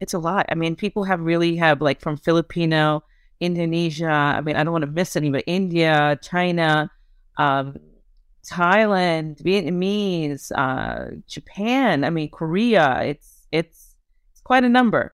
it's a lot. I mean, people have really have like from Filipino, Indonesia. I mean, I don't want to miss any, but India, China, um, Thailand, Vietnamese, uh, Japan. I mean, Korea. It's it's it's quite a number.